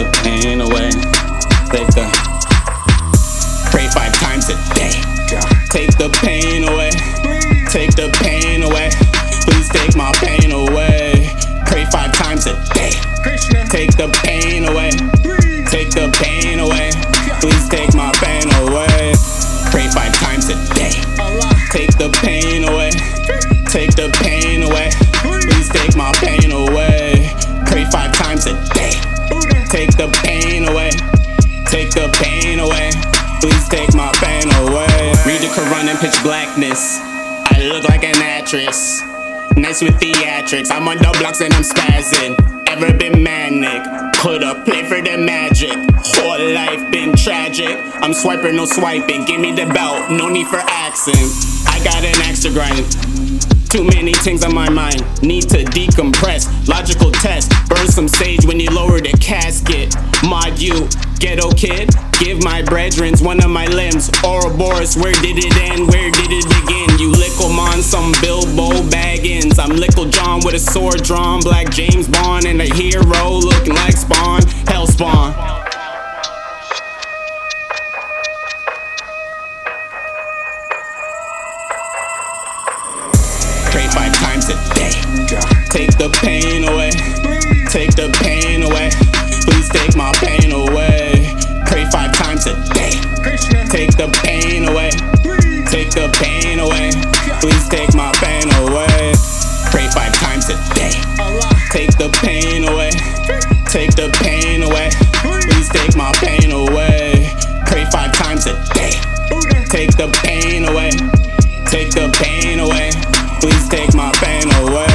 the pain away. Take the pray five times a day. Take the pain away. Take the pain away. Please take my pain away. Pray five times a day. Take the pain away. Take the pain away. Please take my pain away. Pray five times a day. Take the pain Please take my pain away. Read the Quran in pitch blackness. I look like an actress. Nice with theatrics. I'm on the blocks and I'm spazzing. Ever been manic? Coulda played for the magic. Whole life been tragic. I'm swiping, no swiping. Give me the belt, no need for accent. I got an extra grind. Too many things on my mind, need to decompress. Logical test, burn some sage when you lower the casket. Mod you, Ghetto kid, give my brethrens one of my limbs. Ouroboros, where did it end? Where did it begin? You Licklemon, some Bilbo Baggins. I'm Lickle John with a sword drawn, Black James Bond, and a hero looking like Spawn, Hell Spawn. Take the pain away. Take the pain away. Please take my pain. take my pain away. Pray five times a day. Take the pain away. Take the pain away. Please take my pain away. Pray five times a day. Take the pain away. Take the pain away. Please take my pain away.